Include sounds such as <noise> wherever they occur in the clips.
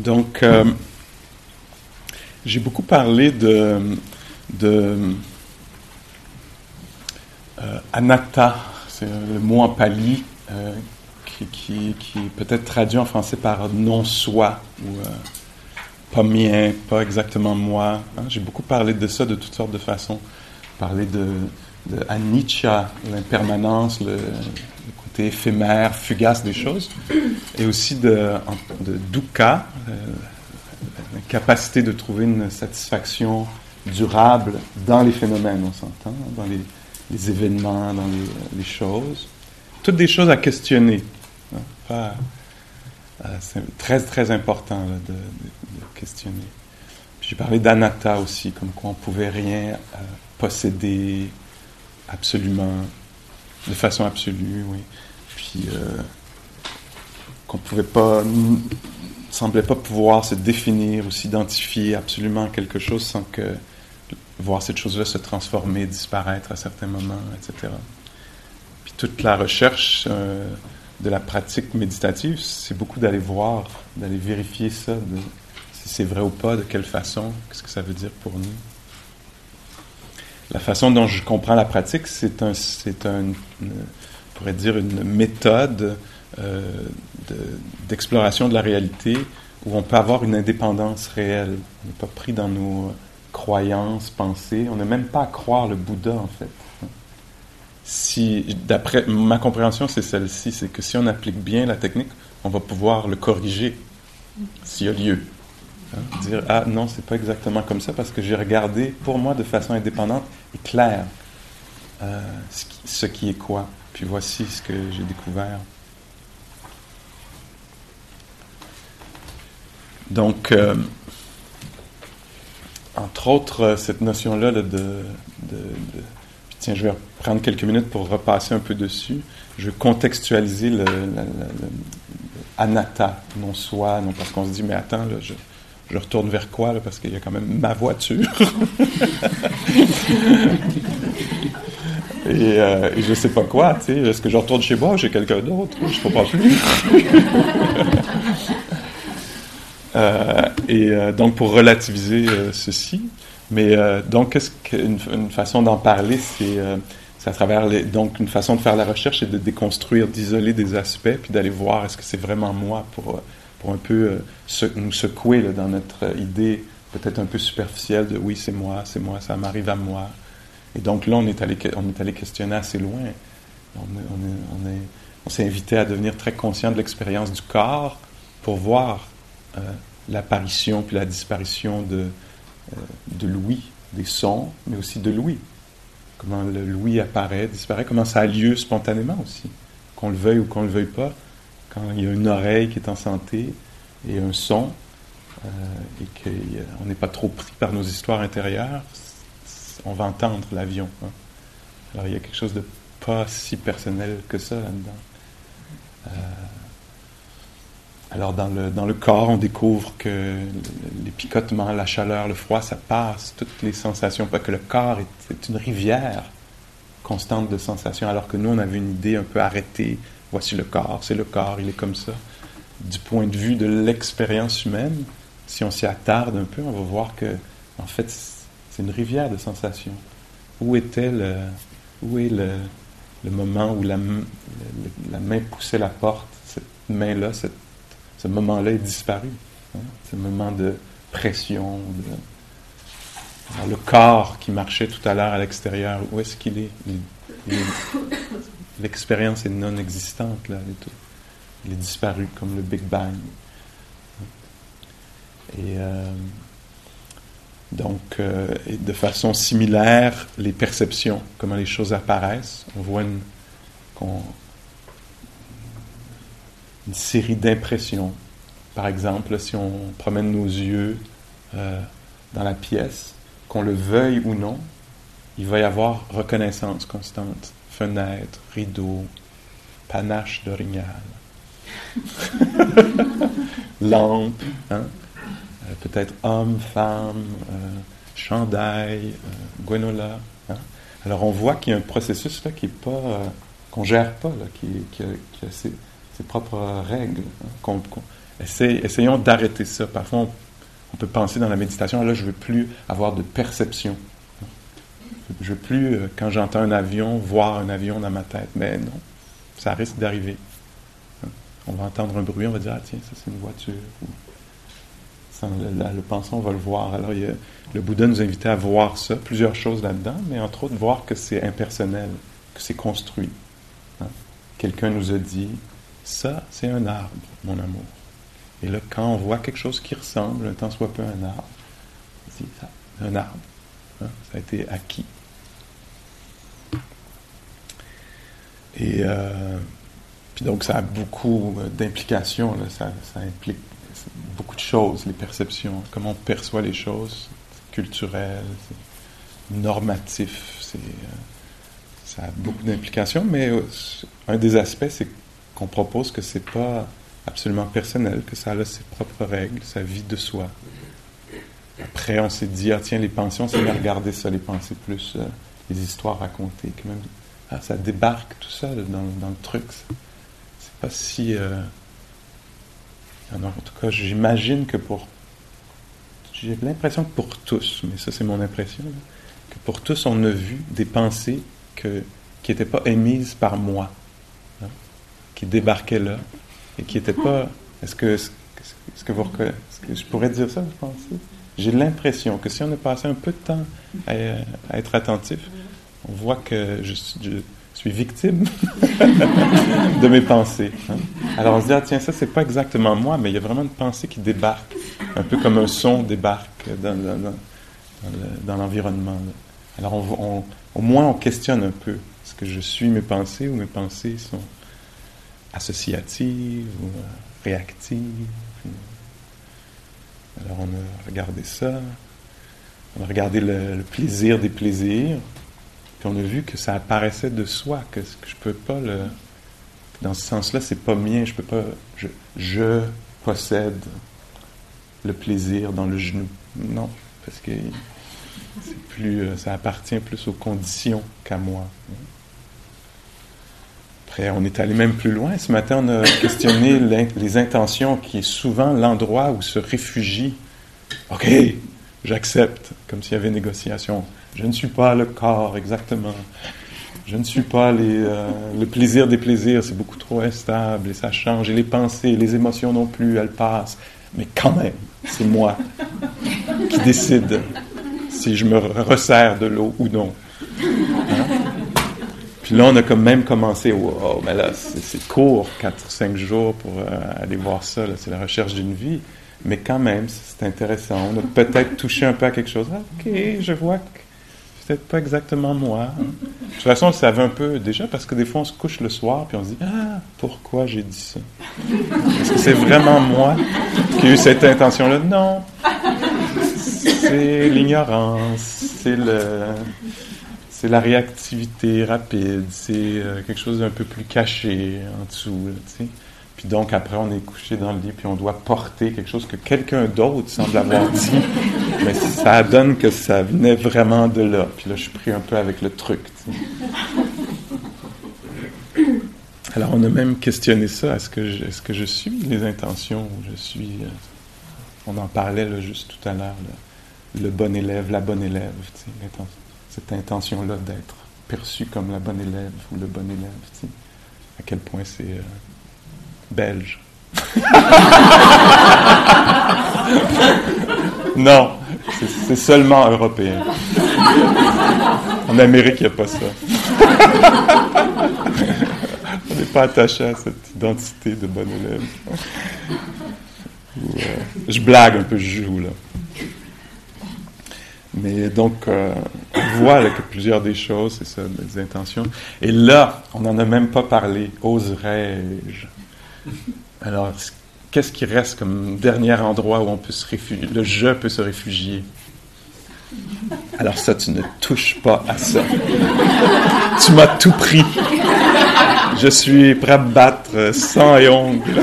Donc, euh, j'ai beaucoup parlé de, euh, anatta, c'est le mot en pali euh, qui, qui, est peut-être traduit en français par non-soi ou pas mien, pas exactement moi. Hein. J'ai beaucoup parlé de ça de toutes sortes de façons. Parler de, de anicca, l'impermanence, le, côté éphémère, fugace des choses, et aussi de, de dukkha, euh, capacité de trouver une satisfaction durable dans les phénomènes, on s'entend, dans les, événements, dans les, choses. Toutes des choses à questionner. Hein, euh, c'est très, très important de, de, questionner. J'ai parlé d'anatta aussi, comme quoi on ne pouvait rien euh, posséder absolument, de façon absolue, oui. Puis euh, qu'on pouvait pas, semblait pas pouvoir se définir ou s'identifier absolument à quelque chose sans que voir cette chose-là se transformer, disparaître à certains moments, etc. Puis toute la recherche euh, de la pratique méditative, c'est beaucoup d'aller voir, d'aller vérifier ça, si c'est vrai ou pas, de quelle façon, qu'est-ce que ça veut dire pour nous. La façon dont je comprends la pratique, c'est un, c'est un, pourrait dire une méthode euh, d'exploration de, la réalité où on peut avoir une indépendance réelle. On n'est pas pris dans nos croyances, pensées. On n'a même pas à croire le Bouddha en fait. Si, d'après ma compréhension, c'est celle-ci, c'est que si on applique bien la technique, on va pouvoir le corriger s'il y a lieu. Hein, dire ah non, c'est pas exactement comme ça parce que j'ai regardé pour moi de façon indépendante et claire euh, ce, qui, est quoi. Puis voici ce que j'ai découvert. Donc, euh, entre autres, euh, cette notion-là de, de, de, Tiens, je vais prendre quelques minutes pour repasser un peu dessus. Je vais contextualiser le anatta, non soi, non parce qu'on se dit, mais attends, là, je, je retourne vers quoi, là, parce qu'il y a quand même ma voiture. et, euh, et, je sais pas quoi. Est-ce que je retourne chez moi ou j'ai quelqu'un d'autre? Je ne pas plus. <laughs> euh, et euh, donc, pour relativiser euh, ceci, mais euh, donc, qu'est-ce qu'une une façon d'en parler, c'est à travers donc une façon de faire la recherche et de déconstruire, d'isoler des aspects, puis d'aller voir est-ce que c'est vraiment moi pour pour un peu euh, nous secouer dans notre idée peut-être un peu superficielle de oui, c'est moi, c'est moi, ça m'arrive à moi. Et donc là, on est allé, on est allé questionner assez loin. On, on, est, on s'est invité à devenir très conscient de l'expérience du corps pour voir euh, l'apparition puis la disparition de, euh, de l'ouïe, des sons, mais aussi de l'ouïe. Comment l'ouïe apparaît, disparaît, comment ça a lieu spontanément aussi, qu'on le veuille ou qu'on ne le veuille pas quand il y a une oreille qui est en santé et un son, euh, et qu'on n'est pas trop pris par nos histoires intérieures, on va entendre l'avion. Hein. Alors il y a quelque chose de pas si personnel que ça là-dedans. Euh, alors dans le, dans le corps, on découvre que les picotements, la chaleur, le froid, ça passe, toutes les sensations, pas que le corps est, est une rivière constante de sensations, alors que nous, on avait une idée un peu arrêtée, voici le corps, c'est le corps, il est comme ça. Du point de vue de l'expérience humaine, si on s'y attarde un peu, on va voir que, en fait, c'est une rivière de sensations. Où était le, où est le, moment où la, main poussait la porte, cette main-là, ce moment-là est disparu. Hein? Ce moment de pression, le corps qui marchait tout à l'heure à l'extérieur, où est-ce qu'il est, l'expérience est non existante, là, elle est, tout, elle est disparue comme le Big Bang. Et, euh, Donc, euh, de façon similaire, les perceptions, comment les choses apparaissent. On voit une, une série d'impressions. Par exemple, si on promène nos yeux euh, dans la pièce, qu'on le veuille ou non, il va y avoir reconnaissance constante. Fenêtre, rideau, panache d'orignal, <laughs> lampe, hein? Euh, peut-être homme, femme, euh, chandail, euh, guenola. Hein? Alors on voit qu'il y a un processus là qui est pas qu'on gère pas, là, qui, qui, a, ses, propres règles. Hein? essayons d'arrêter ça. Parfois, on, peut penser dans la méditation, là, je veux plus avoir de perception. Je veux plus, quand j'entends un avion, voir un avion dans ma tête. Mais non, ça risque d'arriver. On va entendre un bruit, on va dire, ah tiens, ça c'est une voiture le, pensant va le voir. Alors, le Bouddha nous invitait à voir ça, plusieurs choses là-dedans, mais entre autres, voir que c'est impersonnel, que c'est construit. Hein? Quelqu'un nous a dit, ça, c'est un arbre, mon amour. Et là, quand on voit quelque chose qui ressemble, un temps soit peu un arbre, on dit, ça, un arbre. Hein? Ça a été acquis. Et euh, donc, ça a beaucoup d'implications. Ça, implique beaucoup de choses, les perceptions, comment on perçoit les choses, culturel, normatif, c'est, euh, ça a beaucoup d'implications, mais euh, un des aspects, c'est qu'on propose que c'est pas absolument personnel, que ça a ses propres règles, sa vie de soi. Après, on s'est dit, ah tiens, les pensées, on s'est mis à regarder ça, les pensées plus, euh, les histoires racontées, quand même. Ah, ça débarque tout ça dans, le truc. C'est pas si en tout cas, j'imagine que pour. J'ai l'impression que pour tous, mais ça c'est mon impression, que pour tous on a vu des pensées que, qui n'étaient pas émises par moi, hein, qui débarquaient là, et qui n'étaient pas. Est-ce que, est-ce que vous que je pourrais dire ça, vous pensez? J'ai l'impression que si on a passé un peu de temps à, être attentif, on voit que je, suis victime <laughs> de mes pensées. Hein. Alors on se dit, ah tiens, ça c'est pas exactement moi, mais il y a vraiment une pensée qui débarque, un peu comme un son débarque dans, l'environnement. Alors au moins on questionne un peu, est-ce que je suis mes pensées ou mes pensées sont associatives ou euh, réactives Alors on a regardé ça, on a regardé le plaisir des plaisirs, puis on a vu que ça apparaissait de soi, que, que je peux pas le. Dans ce sens-là, c'est pas mien, je peux pas. Je, je, possède le plaisir dans le genou. Non, parce que c'est plus, euh, ça appartient plus aux conditions qu'à moi. Après, on est allé même plus loin. Ce matin, on a questionné les intentions, qui est souvent l'endroit où se réfugie. OK, j'accepte, comme s'il y avait négociation. Je ne suis pas le corps, exactement. Je ne suis pas euh, le plaisir des plaisirs, c'est beaucoup trop instable et ça change. Et les pensées, les émotions non plus, elles passent. Mais quand même, c'est moi qui décide si je me resserre de l'eau ou non. Hein? Puis là, on a quand même commencé, wow, mais là, c'est court, 4-5 jours pour euh, aller voir ça, c'est la recherche d'une vie. Mais quand même, c'est intéressant. On a peut-être touché un peu à quelque chose. Ah, ok, je vois que peut-être pas exactement moi. De toute façon, on le savait un peu déjà parce que des fois, on se couche le soir puis on se dit Ah, pourquoi j'ai dit ça? Est-ce que c'est vraiment moi qui ai eu cette intention-là? Non. C'est l'ignorance, c'est le. C'est la réactivité rapide, c'est euh, quelque chose d'un peu plus caché en dessous. Puis donc, après, on est couché dans le lit, puis on doit porter quelque chose que quelqu'un d'autre semble avoir dit. <laughs> Mais ça donne que ça venait vraiment de là. Puis là, je suis pris un peu avec le truc. Alors, on a même questionné ça. Est-ce que, je, est-ce que je suis les intentions je suis. Euh, on en parlait là, juste tout à l'heure. le bon élève, la bonne élève. Cette intention-là d'être perçu comme la bonne élève ou le bon élève. À quel point c'est. Euh, belge. <laughs> non, c'est seulement européen. En Amérique, il n'y a pas ça. On n'est pas attaché à cette identité de bon élève. Euh, je blague un peu, je joue là. Mais donc, euh, on voit que plusieurs des choses, c'est ça, des intentions. Et là, on n'en a même pas parlé. Oserais-je? <laughs> Alors, qu'est-ce qui reste comme dernier endroit où on peut se réfugier Le je peut se réfugier? Alors ça, tu ne touches pas à ça. tu m'as tout pris. Je suis prêt à battre sang et ongles. <laughs>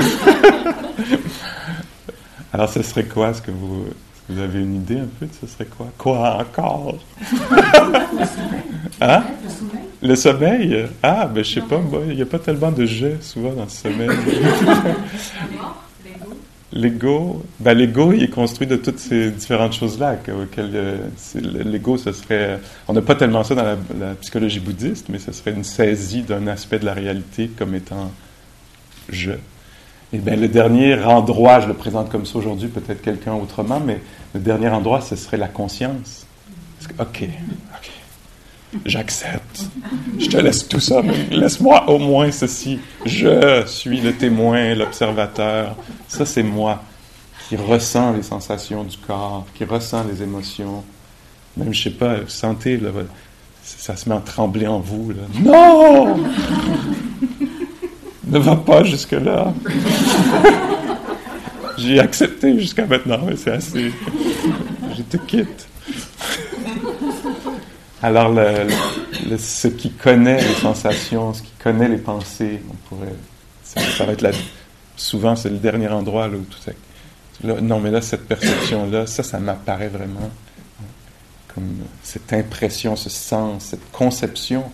Alors, ce serait quoi? Ce que vous vous avez une idée un peu de ce serait quoi? Quoi encore? <laughs> Hein? Le sommeil? Ah, ben je sais pas, il n'y a pas tellement de jeux souvent dans le sommeil. <laughs> L'ego, ben l'ego, il est construit de toutes ces différentes choses-là. Euh, l'ego, ce serait, on n'a pas tellement ça dans la, la, psychologie bouddhiste, mais ce serait une saisie d'un aspect de la réalité comme étant je. Et bien, le dernier endroit, je le présente comme ça aujourd'hui, peut-être quelqu'un autrement, mais le dernier endroit, ce serait la conscience. OK, OK. J'accepte. Je te laisse tout ça, mais laisse-moi au moins ceci. Je suis le témoin, l'observateur. Ça, c'est moi qui ressent les sensations du corps, qui ressent les émotions. Même, je sais pas, sentez, ça se met à trembler en vous. Non! ne va pas jusque-là. J'ai accepté jusqu'à maintenant, mais c'est assez. Je te quitte. Alors, ce qui connaît les sensations, ce qui connaît les pensées, on pourrait. Ça, va être la, souvent, c'est le dernier endroit là, où tout ça. non, mais là, cette perception-là, ça, ça m'apparaît vraiment comme cette impression, ce sens, cette conception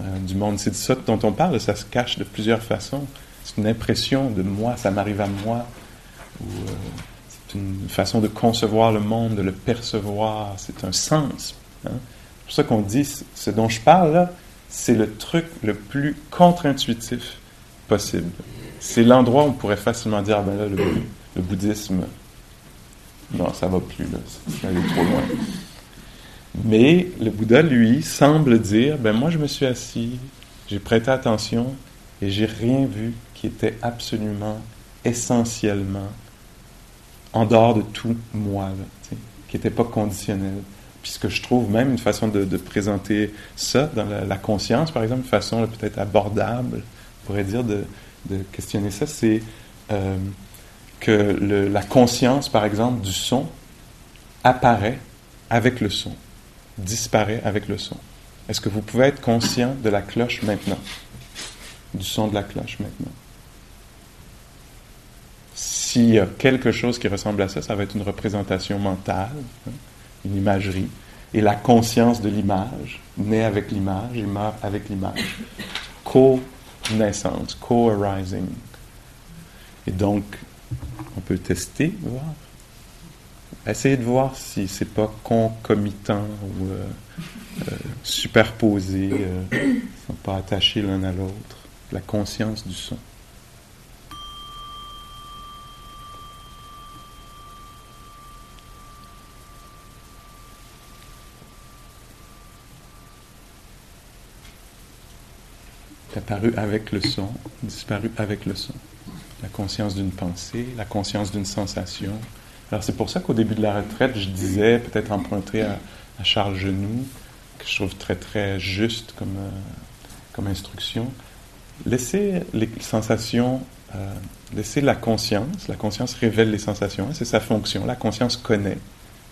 euh, du monde. C'est de ça dont on parle, ça se cache de plusieurs façons. C'est une impression de moi, ça m'arrive à moi, euh, c'est une façon de concevoir le monde, de le percevoir, c'est un sens. Hein. Pour ça qu'on dit, ce dont je parle là, c'est le truc le plus contre-intuitif possible. C'est l'endroit où on pourrait facilement dire, ah ben là, le, bouddhisme, non, ça va plus, là, c'est allé trop loin. Mais le Bouddha, lui, semble dire, ben moi je me suis assis, j'ai prêté attention et j'ai rien vu qui était absolument, essentiellement en dehors de tout moi, qui n'était pas conditionnel. Puisque je trouve même une façon de, présenter ça dans la, conscience, par exemple, une façon peut-être abordable, on pourrait dire, de, questionner ça, c'est euh, que la conscience, par exemple, du son apparaît avec le son disparaît avec le son. Est-ce que vous pouvez être conscient de la cloche maintenant? Du son de la cloche maintenant? S'il y a quelque chose qui ressemble à ça, ça va être une représentation mentale, hein, une imagerie. Et la conscience de l'image naît avec l'image et meurt avec l'image. Co-naissance, co-arising. Et donc, on peut tester, voir essayez de voir si c'est pas concomitant ou euh, euh, superposé, euh, sont pas attachés l'un à l'autre. La conscience du son. Apparu avec le son, disparu avec le son. La conscience d'une pensée, la conscience d'une sensation, alors c'est pour ça qu'au début de la retraite, je disais, peut-être emprunter à, Charles Genoux, que je trouve très très juste comme, euh, comme instruction, laissez les sensations, euh, laissez la conscience, la conscience révèle les sensations, c'est sa fonction, la conscience connaît,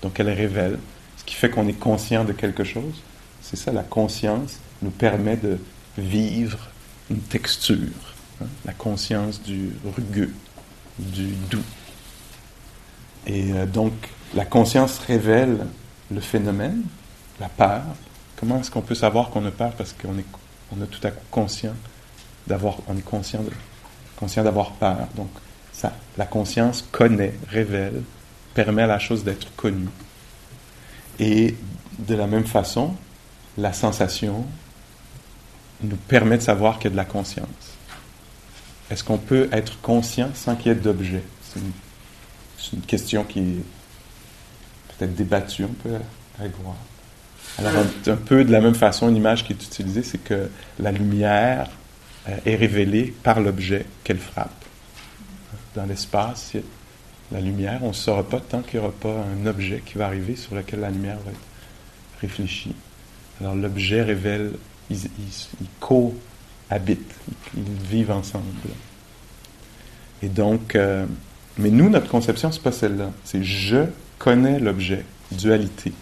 donc elle révèle, ce qui fait qu'on est conscient de quelque chose. C'est ça, la conscience nous permet de vivre une texture, hein, la conscience du rugueux, du doux. Et euh, donc, la conscience révèle le phénomène, la peur. Comment est-ce qu'on peut savoir qu'on a peur? Parce qu'on est, on est tout à coup conscient d'avoir, on est conscient, de, conscient d'avoir peur. Donc, ça, la conscience connaît, révèle, permet à la chose d'être connue. Et de la même façon, la sensation nous permet de savoir qu'il y a de la conscience. Est-ce qu'on peut être conscient sans qu'il y ait d'objet? C'est une question qui est peut-être débattue, peut aller voir. Alors, un, peu de la même façon, une image qui est utilisée, c'est que la lumière euh, est révélée par l'objet qu'elle frappe. Dans l'espace, la lumière. On ne saura pas tant qu'il n'y aura pas un objet qui va arriver sur lequel la lumière va être réfléchie. Alors l'objet révèle, ils, cohabitent, ils, vivent ensemble. Et donc, euh, mais nous, notre conception, c'est pas celle-là. C'est je connais l'objet, dualité.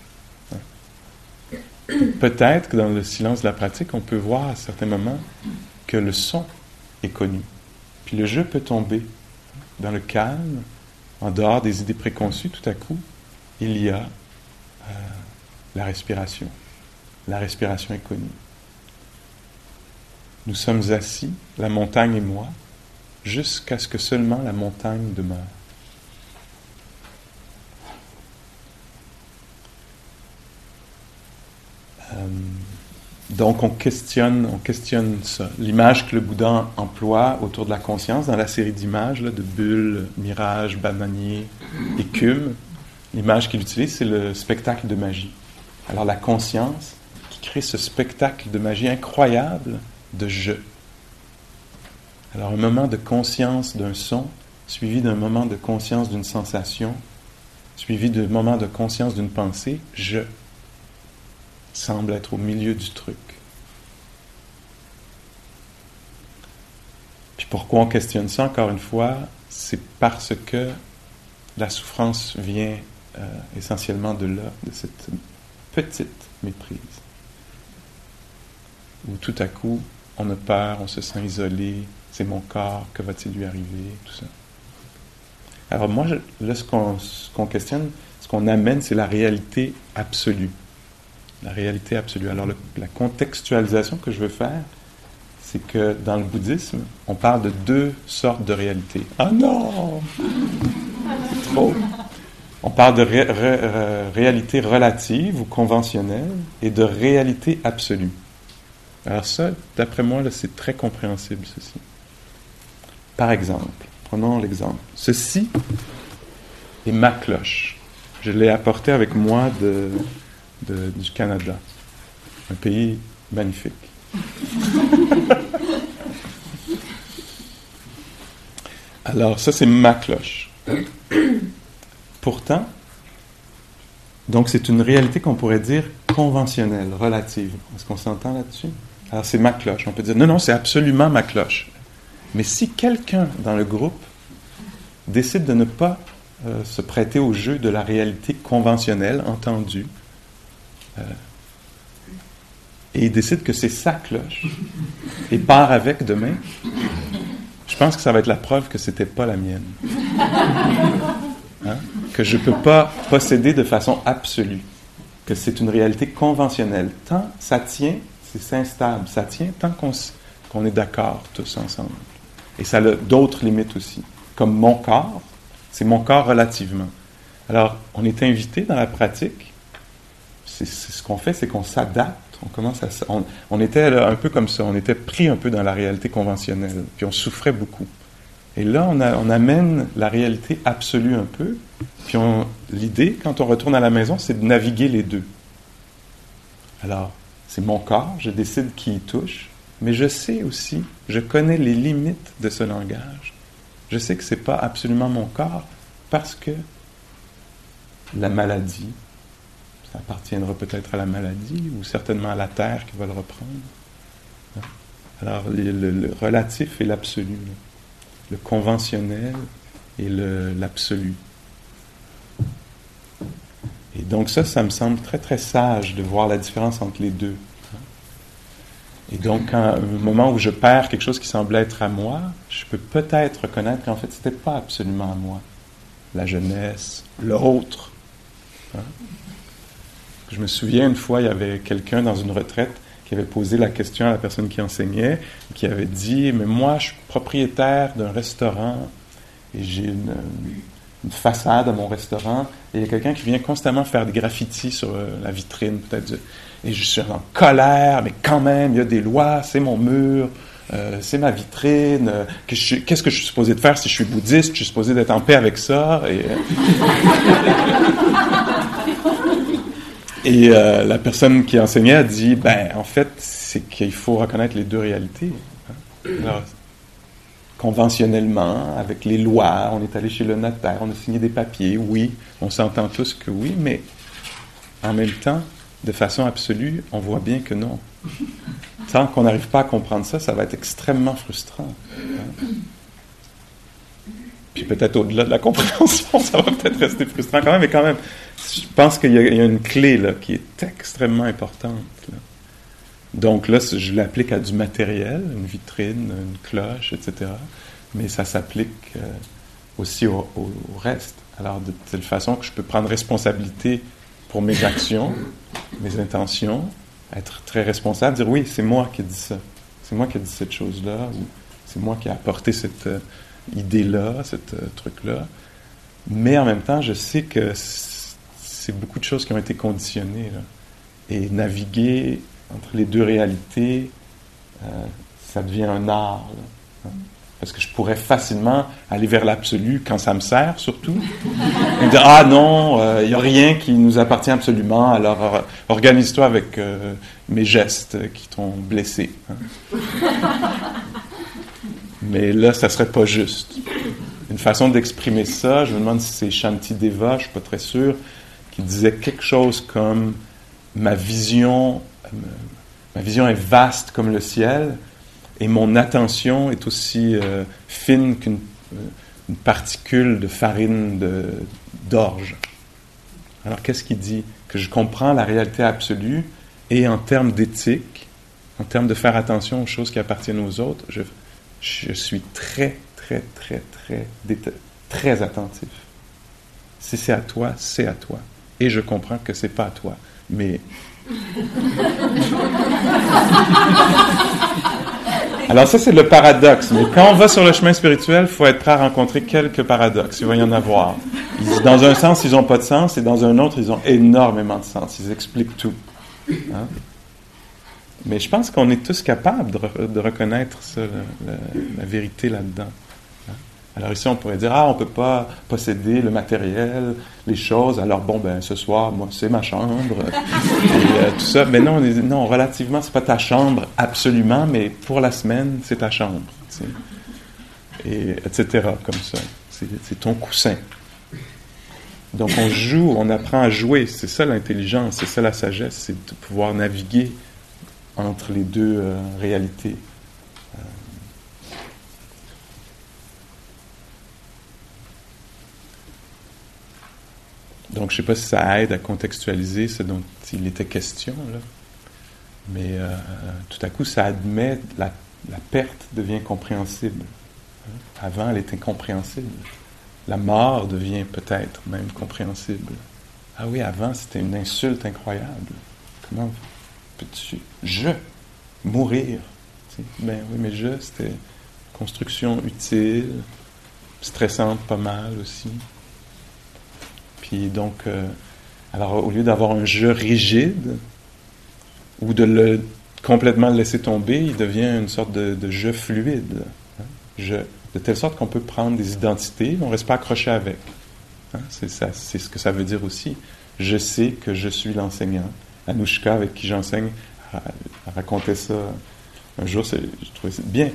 Peut-être que dans le silence de la pratique, on peut voir à certains moments que le son est connu. Puis le jeu peut tomber dans le calme, en dehors des idées préconçues, tout à coup, il y a euh, la respiration. La respiration est connue. Nous sommes assis, la montagne et moi, jusqu'à ce que seulement la montagne demeure. Euh, donc on questionne, on questionne ça. L'image que le Bouddha emploie autour de la conscience dans la série d'images de bulles, mirages, bananiers, écume, l'image qu'il utilise, c'est le spectacle de magie. Alors la conscience qui crée ce spectacle de magie incroyable de je. Alors un moment de conscience d'un son, suivi d'un moment de conscience d'une sensation, suivi d'un moment de conscience d'une pensée, je semble être au milieu du truc. Puis pourquoi on questionne ça encore une fois? C'est parce que la souffrance vient euh, essentiellement de là, de cette petite méprise. Où tout à coup, on a peur, on se sent isolé, c'est mon corps, que va-t-il lui arriver, tout ça. Alors moi, là, ce qu'on questionne, ce qu'on amène, c'est la réalité absolue la réalité absolue. Alors la contextualisation que je veux faire, c'est que dans le bouddhisme, on parle de deux sortes de réalités. Ah non Trop On parle de réalité relative ou conventionnelle et de réalité absolue. Alors ça, d'après moi, c'est très compréhensible, ceci. Par exemple, prenons l'exemple. Ceci est ma cloche. Je l'ai apporté avec moi du Canada. Un pays magnifique. <laughs> Alors, ça, c'est ma cloche. Pourtant, donc c'est une réalité qu'on pourrait dire conventionnelle, relative. Est-ce qu'on s'entend là-dessus? Alors, c'est ma cloche. On peut dire, non, non, c'est absolument ma cloche. Mais si quelqu'un dans le groupe décide de ne pas euh, se prêter au jeu de la réalité conventionnelle, entendue, euh, et il décide que c'est sa cloche et part avec demain, je pense que ça va être la preuve que c'était pas la mienne. Hein? Que je peux pas posséder de façon absolue, que c'est une réalité conventionnelle. Tant ça tient, c'est instable, ça tient tant qu'on est d'accord tous ensemble. Et ça a d'autres limites aussi, comme mon corps, c'est mon corps relativement. Alors, on est invité dans la pratique c'est ce qu'on fait, c'est qu'on s'adapte. On commence à, on, était un peu comme ça, on était pris un peu dans la réalité conventionnelle, puis on souffrait beaucoup. Et là, on, on amène la réalité absolue un peu, puis l'idée, quand on retourne à la maison, c'est de naviguer les deux. Alors, c'est mon corps, je décide qui y touche, mais je sais aussi, je connais les limites de ce langage. Je sais que ce n'est pas absolument mon corps parce que la maladie, ça appartiendra peut-être à la maladie ou certainement à la terre qui va le reprendre. Alors, le, relatif et l'absolu, le conventionnel et l'absolu. Et donc ça, ça me semble très très sage de voir la différence entre les deux. Et donc, à un moment où je perds quelque chose qui semblait être à moi, je peux peut-être reconnaître qu'en fait, ce n'était pas absolument à moi. La jeunesse, l'autre. Hein? Je me souviens une fois, il y avait quelqu'un dans une retraite qui avait posé la question à la personne qui enseignait, qui avait dit, mais moi, je suis propriétaire d'un restaurant et j'ai une, façade à mon restaurant, et il y a quelqu'un qui vient constamment faire des graffitis sur euh, la vitrine, peut-être, et je suis en colère, mais quand même, il y a des lois, c'est mon mur, euh, c'est ma vitrine, euh, qu'est-ce que je suis supposé de faire si je suis bouddhiste, je suis supposé d'être en paix avec ça, et... <laughs> La personne qui enseignait a dit, ben, en fait, c'est qu'il faut reconnaître les deux réalités. Hein. Conventionnellement, avec les lois, on est allé chez le notaire, on a signé des papiers, oui, on s'entend tous que oui, mais en même temps, de façon absolue, on voit bien que non. Tant qu'on n'arrive pas à comprendre ça, ça va être extrêmement frustrant. Puis peut-être au-delà de la compréhension, ça va peut-être rester frustrant quand même, mais quand même, je pense qu'il y, a une clé là, qui est extrêmement importante. Donc là, je l'applique à du matériel, une vitrine, une cloche, etc. Mais ça s'applique euh, aussi au, reste. Alors, de telle façon que je peux prendre responsabilité pour mes <coughs> actions, mes intentions, être très responsable, dire oui, c'est moi qui ai dit ça, c'est moi qui ai dit cette chose-là, ou c'est moi qui ai apporté cette euh, idée-là, ce euh, truc-là. Mais en même temps, je sais que c'est beaucoup de choses qui ont été conditionnées. Et naviguer entre les deux réalités, euh, ça devient un art. Hein. Parce que je pourrais facilement aller vers l'absolu quand ça me sert, surtout. <laughs> Et dire Ah non, il euh, n'y a rien qui nous appartient absolument, alors euh, organise-toi avec mes gestes qui t'ont blessé. Hein. <laughs> Mais là, ça serait pas juste. Une façon d'exprimer ça, je me demande si c'est Shanti Deva, je ne suis pas très sûr, qui disait quelque chose comme ma vision Ma vision est vaste comme le ciel et mon attention est aussi euh, fine qu'une euh, particule de farine d'orge. Alors qu'est-ce qu'il dit? Que je comprends la réalité absolue et en termes d'éthique, en termes de faire attention aux choses qui appartiennent aux autres, je, je suis très, très, très, très, très attentif. Si c'est à toi, c'est à toi. Et je comprends que c'est pas à toi. Mais <laughs> alors ça, c'est le paradoxe. Mais quand on va sur le chemin spirituel, il faut être prêt à rencontrer quelques paradoxes. Il va y en avoir. Dans un sens, ils n'ont pas de sens, et dans un autre, ils ont énormément de sens. Ils expliquent tout. Hein? Mais je pense qu'on est tous capables de, reconnaître la vérité là-dedans. Alors ici, on pourrait dire, ah, on ne peut pas posséder le matériel, les choses. Alors bon, ben ce soir, moi, c'est ma chambre, <laughs> et euh, tout ça. Mais non, non, relativement, c'est pas ta chambre absolument, mais pour la semaine, c'est ta chambre. Et etc. Comme ça. C'est ton coussin. Donc on joue, on apprend à jouer. C'est ça l'intelligence, c'est ça la sagesse, c'est de pouvoir naviguer entre les deux euh, réalités. Donc, je ne sais pas si ça aide à contextualiser ce dont il était question, là. mais euh, tout à coup, ça admet la, la perte devient compréhensible. Hein? Avant, elle était incompréhensible. La mort devient peut-être même compréhensible. Ah oui, avant, c'était une insulte incroyable. Comment peux-tu, je, mourir? Ben oui, mais je, c'était construction utile, stressante pas mal aussi. Puis donc, euh, alors au lieu d'avoir un jeu rigide ou de le complètement laisser tomber, il devient une sorte de, jeu fluide. Hein. de telle sorte qu'on peut prendre des identités, on ne reste pas accroché avec. Hein. c'est, c'est ce que ça veut dire aussi. Je sais que je suis l'enseignant. Anouchka, avec qui j'enseigne, racontait ça un jour. C'est, je trouvais ça bien.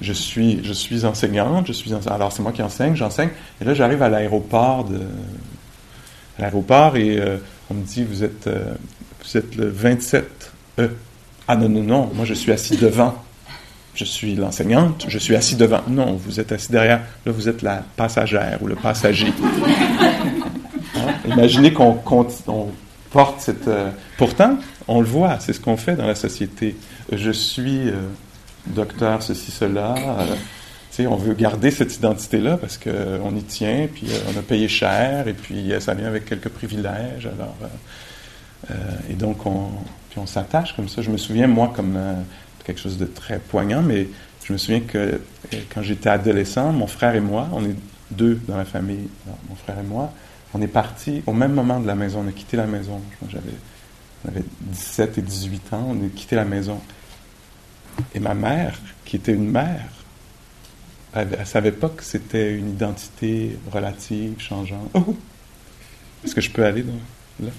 Je suis, je suis enseignante, je suis alors c'est moi qui enseigne, j'enseigne. Et là, j'arrive à l'aéroport de, l'aéroport et euh, on me dit Vous êtes, euh, vous êtes le 27 E. Ah non, non, non, moi je suis assis devant. Je suis l'enseignante, je suis assis devant. Non, vous êtes assis derrière. Là, vous êtes la passagère ou le passager. <laughs> Hein? Imaginez qu'on porte cette. Euh, pourtant, on le voit, c'est ce qu'on fait dans la société. Je suis docteur, ceci, cela on veut garder cette identité-là parce qu'on y tient, puis euh, on a payé cher, et puis euh, ça vient avec quelques privilèges. Euh, et donc, on, on s'attache comme ça. Je me souviens, moi, comme quelque chose de très poignant, mais je me souviens que quand j'étais adolescent, mon frère et moi, on est deux dans la famille, mon frère et moi, on est partis au même moment de la maison. On a quitté la maison. J'avais, on avait 17 et 18 ans, on a quitté la maison. Et ma mère, qui était une mère, elle ne savait pas que c'était une identité relative, changeante. Oh! Est-ce que je peux aller là?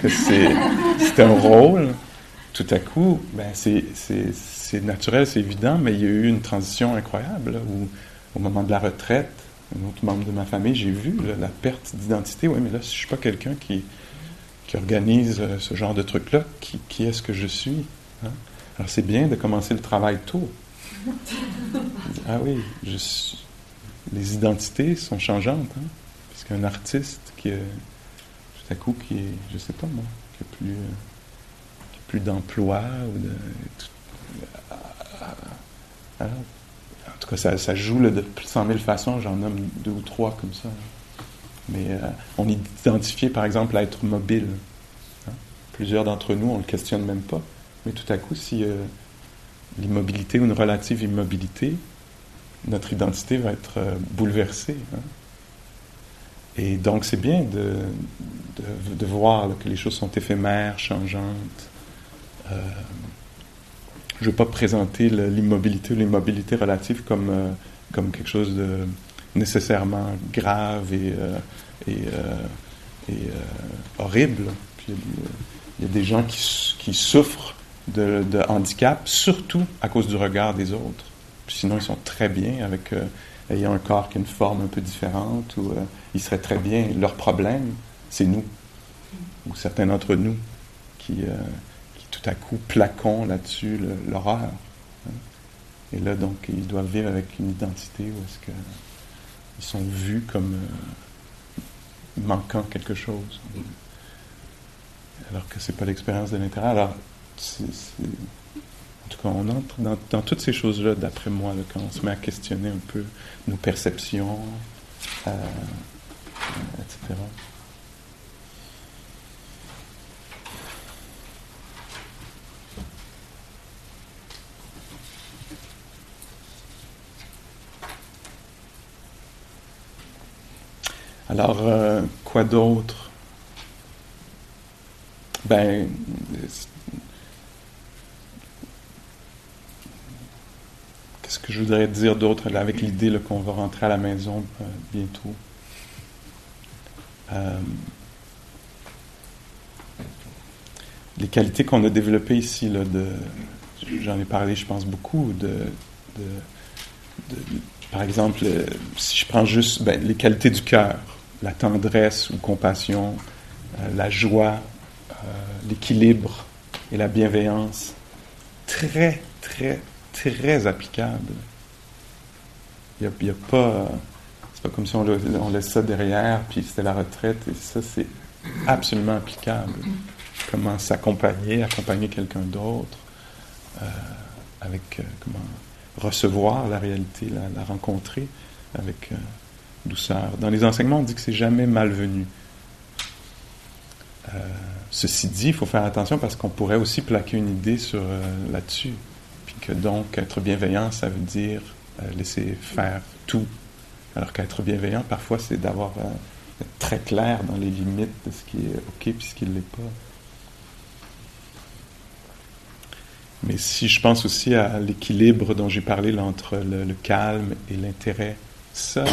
Que c'était un rôle. tout à coup, ben c'est naturel, c'est évident, mais il y a eu une transition incroyable où, au moment de la retraite, un autre membre de ma famille, j'ai vu la perte d'identité. Oui, mais là, si je suis pas quelqu'un qui, organise euh, ce genre de truc-là, qui, qui est-ce que je suis hein? Alors c'est bien de commencer le travail tôt. <laughs> ah oui, les identités sont changeantes. Hein? Parce artiste qui, tout à coup, qui est, je sais pas moi, qui a plus, euh, plus d'emploi ou de. Alors, en tout cas, ça, joue de plus de 100 000 façons. J'en nomme deux ou trois comme ça. Mais euh, on identifiait par exemple à être mobile. Hein. Plusieurs d'entre nous, on ne le questionne même pas. Mais tout à coup, si euh, l'immobilité ou une relative immobilité, notre identité va être euh, bouleversée. Hein. Et donc, c'est bien de, voir que les choses sont éphémères, changeantes. je ne veux pas présenter l'immobilité ou l'immobilité relative comme, comme quelque chose de nécessairement grave et, euh, et, euh, euh, horrible. Il y a des gens qui, qui souffrent de, handicap, surtout à cause du regard des autres. Sinon, ils sont très bien avec ayant un corps qui a une forme un peu différente, ou ils seraient très bien. Leur problème, c'est nous, ou certains d'entre nous, qui, qui, tout à coup plaquons là-dessus l'horreur. Hein. Et là, donc, ils doivent vivre avec une identité où est-ce que ils sont vus comme euh, manquant quelque chose. Alors que ce n'est pas l'expérience de l'intérieur. Alors, en tout cas, on entre dans, toutes ces choses-là, d'après moi, quand on se met à questionner un peu nos perceptions, euh, etc. Alors, euh, quoi d'autre? Ben, que je voudrais dire d'autre avec l'idée qu'on va rentrer à la maison euh, bientôt? Euh, les qualités qu'on a développées ici, de, j'en ai parlé, je pense, beaucoup, de, par exemple, si je prends juste ben, les qualités du cœur, la tendresse ou compassion, euh, la joie, euh, l'équilibre et la bienveillance. Très, très, très applicable. Il n'y a, pas. C'est pas comme si on, on, laisse ça derrière, puis c'était la retraite, et ça, c'est absolument applicable. Comment s'accompagner, accompagner quelqu'un d'autre, euh, avec comment recevoir la réalité, la, rencontrer avec douceur. Dans les enseignements, on dit que c'est jamais malvenu. Euh, ceci dit, il faut faire attention parce qu'on pourrait aussi plaquer une idée sur euh, là-dessus. Que donc, être bienveillant, ça veut dire euh, laisser faire tout. Alors qu'être bienveillant, parfois, c'est d'avoir être très clair dans les limites de ce qui est OK puis ce qui ne l'est pas. Mais si je pense aussi à l'équilibre dont j'ai parlé entre le calme et l'intérêt, ça,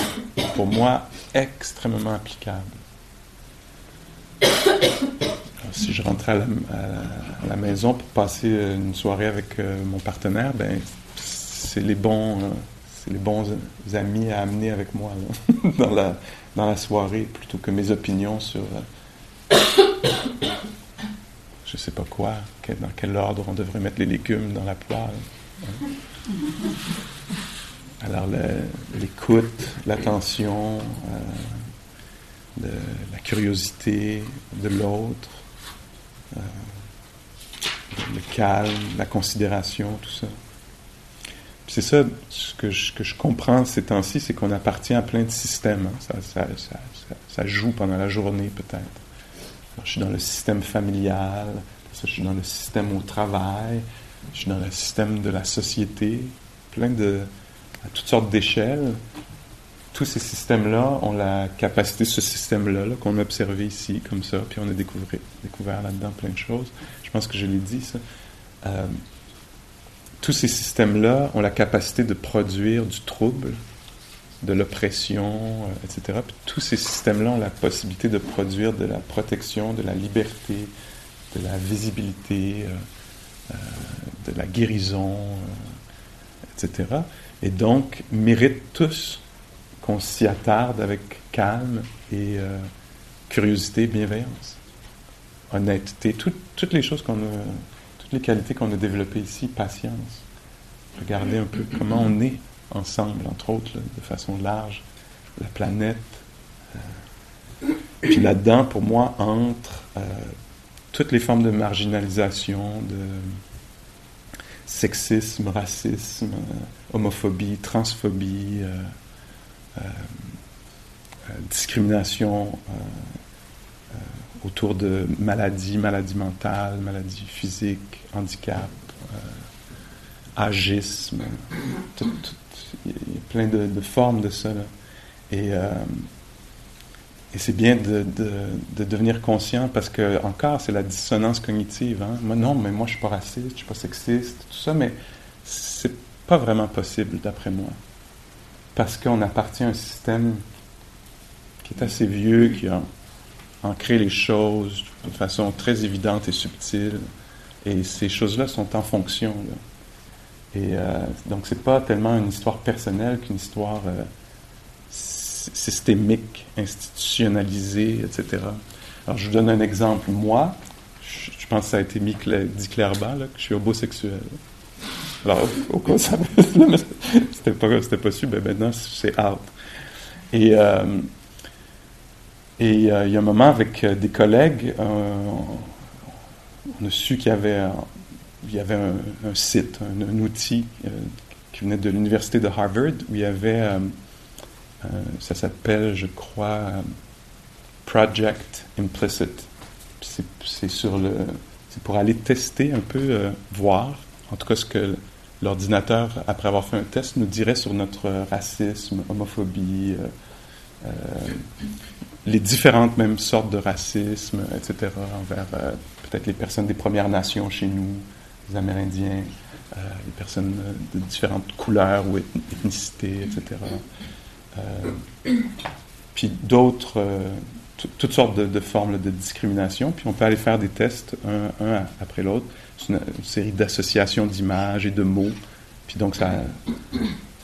pour moi, extrêmement applicable. Si je rentrais à la, maison pour passer une soirée avec euh, mon partenaire, ben, c'est les bons, euh, c'est les bons amis à amener avec moi <laughs> dans, la, dans la soirée plutôt que mes opinions sur je euh, <coughs> je sais pas quoi, dans quel ordre on devrait mettre les légumes dans la poêle. Hein. Alors l'écoute, l'attention, euh, la curiosité de l'autre, euh, le calme, la considération, tout ça. C'est ça ce que je, comprends ces temps-ci, c'est qu'on appartient à plein de systèmes. Hein. Ça, joue pendant la journée peut-être. Je suis dans le système familial, je suis dans le système au travail, je suis dans le système de la société, plein de, à toutes sortes d'échelles. Tous ces systèmes-là ont la capacité, ce système-là qu'on a observé ici, comme ça, puis on a découvert, découvert là-dedans plein de choses. Je pense que je l'ai dit, ça. Euh, tous ces systèmes-là ont la capacité de produire du trouble, de l'oppression, euh, etc. Puis tous ces systèmes-là ont la possibilité de produire de la protection, de la liberté, de la visibilité, de la guérison, etc. Et donc, méritent tous qu'on s'y attarde avec calme et curiosité, bienveillance, honnêteté, toutes les choses qu'on a, toutes les qualités qu'on a développées ici, patience. Regardez un peu comment on est ensemble, entre autres, de façon large, la planète. puis là-dedans, pour moi, entre toutes les formes de marginalisation, de sexisme, racisme, euh, homophobie, transphobie, euh, euh, discrimination autour de maladies, maladies mentales, maladies physiques, handicap, agisme, il y a plein de, formes de ça. Et c'est bien de, de, devenir conscient parce que, encore, c'est la dissonance cognitive. Hein? Moi, non, mais moi, je suis pas raciste, je suis pas sexiste, tout ça, mais c'est pas vraiment possible, d'après moi. Parce qu'on appartient à un système qui est assez vieux, qui a ancré les choses de façon très évidente et subtile. Et ces choses-là sont en fonction. Et euh, donc, c'est pas tellement une histoire personnelle qu'une histoire. Euh, systémique, institutionnalisé, etc. Alors, je vous donne un exemple. Moi, je, pense que ça a été dit clairement, que je suis homosexuel. Alors, au <laughs> c'était pas, c'était possible, mais maintenant, c'est out. Et, euh, et euh, il y a un moment, avec euh, des collègues, on a su qu'il y avait, il y avait un, site, un, outil qui venait de l'université de Harvard, où il y avait ça s'appelle, je crois, Project Implicit. C'est c'est pour aller tester un peu, voir, en tout cas ce que l'ordinateur, après avoir fait un test, nous dirait sur notre racisme, homophobie, euh, les différentes mêmes sortes de racisme, etc., envers peut-être les personnes des Premières Nations chez nous, les Amérindiens, les personnes de différentes couleurs ou ethnicités, etc. Euh, puis d'autres, euh, toutes sortes de, formes de discrimination. Puis on peut aller faire des tests un, après l'autre. C'est une, série d'associations d'images et de mots. Puis donc ça,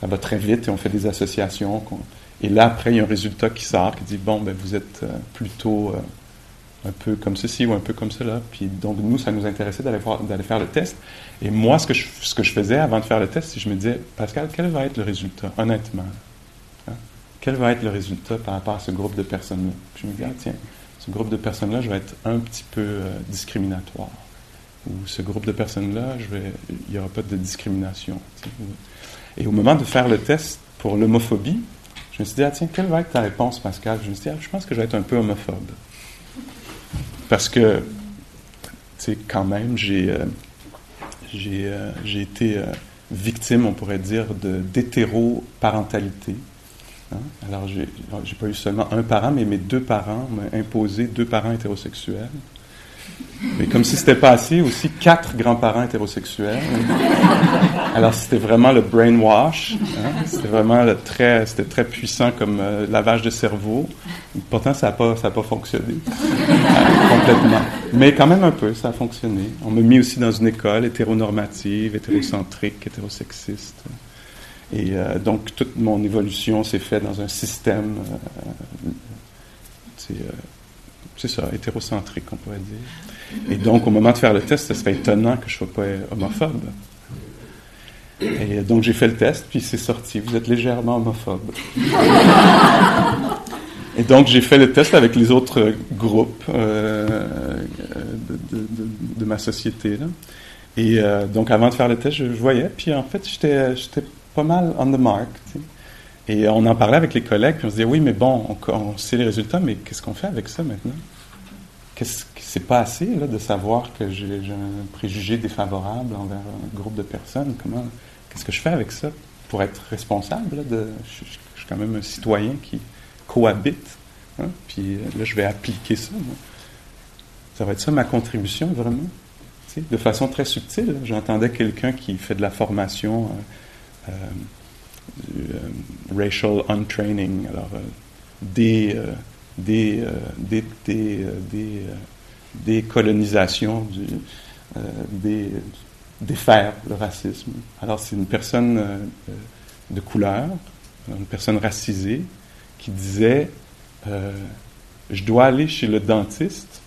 ça va très vite et on fait des associations. Et là, après, il y a un résultat qui sort qui dit bon, ben, vous êtes euh, plutôt un peu comme ceci ou un peu comme cela. Puis donc, nous, ça nous intéressait d'aller, d'aller faire le test. Et moi, ce que, je, ce que je faisais avant de faire le test, c'est que je me disais Pascal, quel va être le résultat, honnêtement? Quel va être le résultat par rapport à ce groupe de personnes-là? je me dis, ah, tiens, ce groupe de personnes-là, je vais être un petit peu euh, discriminatoire. Ou ce groupe de personnes-là, il n'y aura pas de discrimination. Et au moment de faire le test pour l'homophobie, je me suis dit, ah, tiens, quelle va être ta réponse, Pascal? Je me suis dit, ah, je pense que je vais être un peu homophobe. Parce que, tu sais, quand même, j'ai euh, euh, j'ai été victime, on pourrait dire, d'hétéroparentalité. Hein? Alors, j'ai n'ai pas eu seulement un parent, mais mes deux parents m'ont imposé deux parents hétérosexuels. Mais comme si c'était pas assez, aussi quatre grands-parents hétérosexuels. Alors c'était vraiment le brainwash. Hein? C'était vraiment très, très puissant comme euh, lavage de cerveau. Pourtant, ça n'a pas, ça pas fonctionné euh, complètement. Mais quand même un peu, ça a fonctionné. On m'a mis aussi dans une école hétéronormative, hétérocentrique, hétérosexiste. Et euh, donc, toute mon évolution s'est faite dans un système, euh, euh, c'est ça, hétérocentrique, on pourrait dire. Et donc, au moment de faire le test, ce serait étonnant que je ne sois pas homophobe. Et donc, j'ai fait le test, puis c'est sorti. Vous êtes légèrement homophobe. Et donc, j'ai fait le test avec les autres groupes de, de, ma société. Là. Et donc, avant de faire le test, je, voyais, puis en fait, j'étais pas mal on the mark. Et on en parlait avec les collègues, puis on se disait, oui, mais bon, on, sait les résultats, mais qu'est-ce qu'on fait avec ça maintenant? Qu'est-ce c'est pas assez là, de savoir que j'ai un préjugé défavorable envers un groupe de personnes? Comment, qu'est-ce que je fais avec ça? Pour être responsable? de, je, suis quand même un citoyen qui cohabite. Hein, puis là, je vais appliquer ça. Ça va être ça ma contribution, vraiment. de façon très subtile. J'entendais quelqu'un qui fait de la formation. Euh, euh, euh, racial untraining, alors euh, des, des, des, des, du, des, défaire le racisme. Alors c'est une personne euh, de couleur, une personne racisée, qui disait euh, Je dois aller chez le dentiste.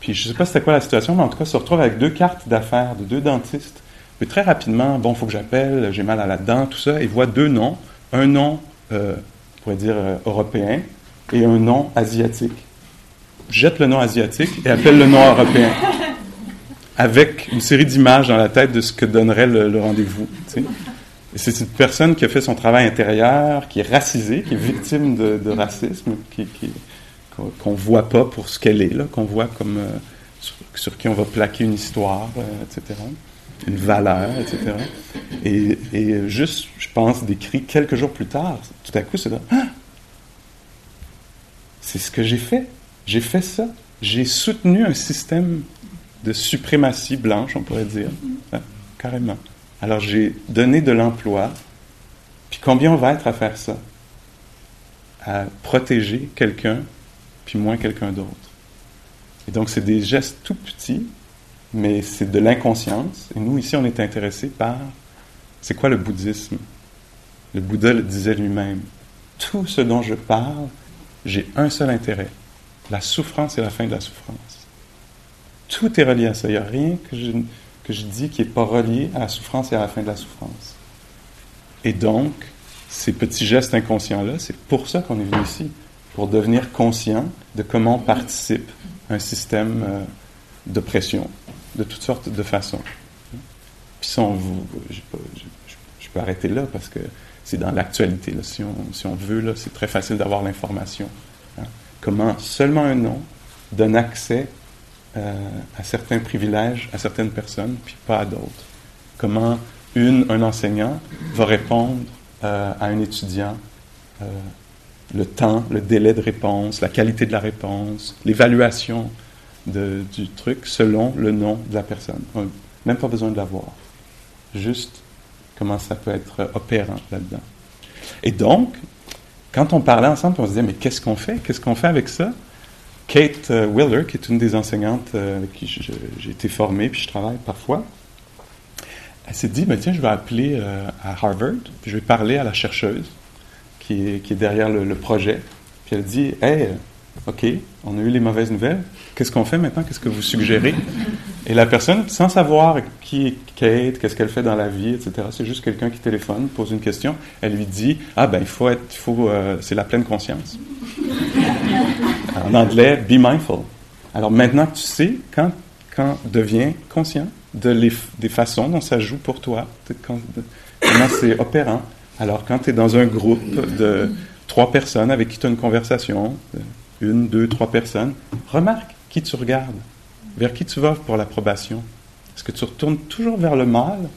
Puis je ne sais pas c'était quoi la situation, mais en tout cas, se retrouve avec deux cartes d'affaires de deux dentistes. Puis très rapidement, bon, il faut que j'appelle, j'ai mal à la dent, tout ça, et voit deux noms. Un nom, euh, on pourrait dire européen, et un nom asiatique. Jette le nom asiatique et appelle le nom européen <laughs> avec une série d'images dans la tête de ce que donnerait le, rendez-vous. c'est une personne qui a fait son travail intérieur, qui est racisée, qui est victime de, racisme, qui, qu'on ne voit pas pour ce qu'elle est, là, qu'on voit comme euh, sur, qui on va plaquer une histoire, euh, etc., une valeur, etc. Et, juste, je pense, décrit quelques jours plus tard, tout à coup, c'est ah! c'est ce que j'ai fait. J'ai fait ça. J'ai soutenu un système de suprématie blanche, on pourrait dire, hein, carrément. Alors j'ai donné de l'emploi, puis combien on va être à faire ça? À protéger quelqu'un, puis moins quelqu'un d'autre. Et donc c'est des gestes tout petits, mais c'est de l'inconscience. Et nous, ici, on est intéressés par, c'est quoi le bouddhisme? Le Bouddha le disait lui-même. Tout ce dont je parle, j'ai un seul intérêt, la souffrance et la fin de la souffrance. Tout est relié à ça. Il n'y a rien que je, que je dis qui n'est pas relié à la souffrance et à la fin de la souffrance. Et donc, ces petits gestes inconscients-là, c'est pour ça qu'on est venu ici, pour devenir conscient de comment participe un système euh, d'oppression, de toutes sortes de façons. Puis ça, je, peux arrêter là parce que c'est dans l'actualité. Si on, si on veut, c'est très facile d'avoir l'information. Hein. Comment seulement un nom donne accès euh, à certains privilèges à certaines personnes, puis pas à d'autres. Comment une, un enseignant va répondre euh, à un étudiant, euh, le temps, le délai de réponse, la qualité de la réponse, l'évaluation du truc selon le nom de la personne. même pas besoin de la voir. Juste comment ça peut être opérant là-dedans. Et donc, quand on parlait ensemble, on se disait, mais qu'est-ce qu'on fait? Qu'est-ce qu'on fait avec ça? Kate euh, Willer, qui est une des enseignantes euh, avec qui j'ai été formé, puis je travaille parfois, elle s'est dit, ben, tiens, je vais appeler euh, à Harvard, je vais parler à la chercheuse qui est, derrière le, projet. Puis elle dit, hey, OK, on a eu les mauvaises nouvelles, qu'est-ce qu'on fait maintenant, qu'est-ce que vous suggérez? Et la personne, sans savoir qui est Kate, qu'est-ce qu'elle fait dans la vie, etc., c'est juste quelqu'un qui téléphone, pose une question, elle lui dit, ah ben, il faut être, faut, c'est la pleine conscience. En anglais, be mindful. Alors maintenant que tu sais, quand, quand deviens conscient de les, des façons dont ça joue pour toi, comment c'est opérant. Alors quand tu es dans un groupe de trois personnes avec qui tu as une conversation, une, deux, trois personnes, remarque qui tu regardes, vers qui tu vas pour l'approbation. Est-ce que tu retournes toujours vers le mal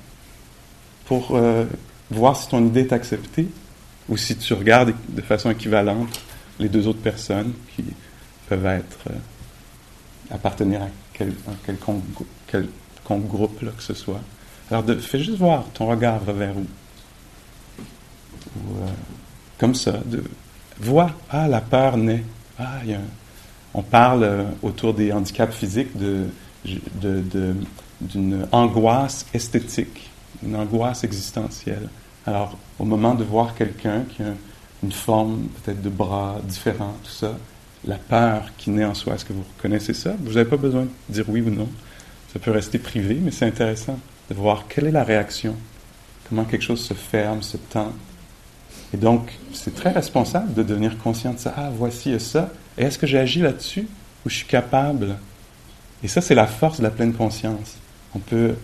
pour euh, voir si ton idée est acceptée ou si tu regardes de façon équivalente les deux autres personnes qui peuvent être euh, appartenir à quel, quelconque, groupe là, que ce soit. Alors, fais juste voir, ton regard vers où. Ou, euh, comme ça, de voir, ah, la peur naît. Ah, on parle euh, autour des handicaps physiques d'une angoisse esthétique, une angoisse existentielle. Alors, au moment de voir quelqu'un qui a une forme peut-être de bras différent, tout ça, la peur qui naît en soi. Est-ce que vous reconnaissez ça? Vous n'avez pas besoin de dire oui ou non. Ça peut rester privé, mais c'est intéressant de voir quelle est la réaction, comment quelque chose se ferme, se tend. Et donc, c'est très responsable de devenir conscient de ça. Ah, voici ça. Est-ce que j'ai agi là-dessus ou je suis capable? Et ça, c'est la force de la pleine conscience. On peut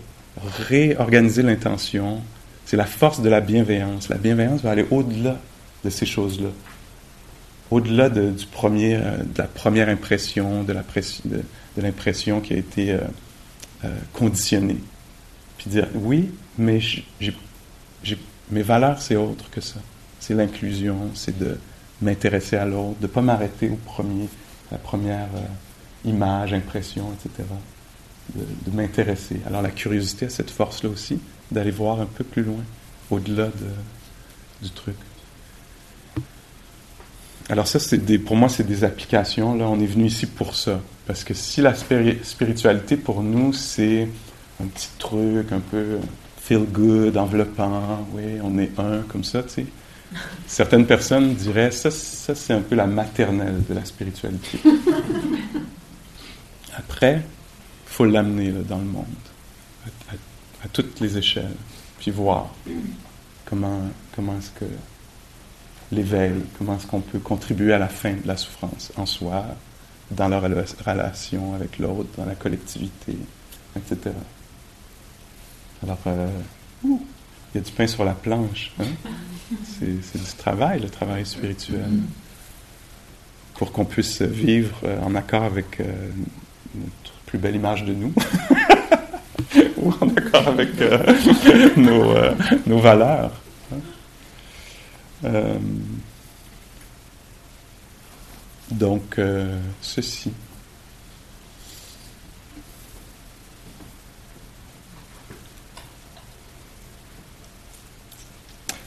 réorganiser l'intention. C'est la force de la bienveillance. La bienveillance va aller au-delà de ces choses-là au-delà de, du premier, euh, de la première impression, de, de, l'impression qui a été euh, euh, conditionnée. Puis dire, oui, mais mes valeurs, c'est autre que ça. C'est l'inclusion, c'est de m'intéresser à l'autre, de ne pas m'arrêter au premier, la première image, impression, etc. De, m'intéresser. Alors la curiosité a cette force-là aussi, d'aller voir un peu plus loin, au-delà de, du truc. Alors ça, c'est pour moi, c'est des applications. Là, on est venu ici pour ça. Parce que si la spiritualité, pour nous, c'est un petit truc un peu feel good, enveloppant, oui, on est un, comme ça, tu sais. Certaines personnes diraient, ça, ça c'est un peu la maternelle de la spiritualité. <laughs> Après, il faut l'amener dans le monde, à, toutes les échelles, puis voir comment, comment est-ce que l'éveil, comment est-ce qu'on peut contribuer à la fin de la souffrance en soi, dans la relation avec l'autre, dans la collectivité, etc. Alors, euh, il y a du pain sur la planche. Hein? C'est du travail, le travail spirituel, pour qu'on puisse vivre euh, en accord avec euh, notre plus belle image de nous, <laughs> ou en accord avec <laughs> nos, nos, valeurs. Hein? donc, ceci.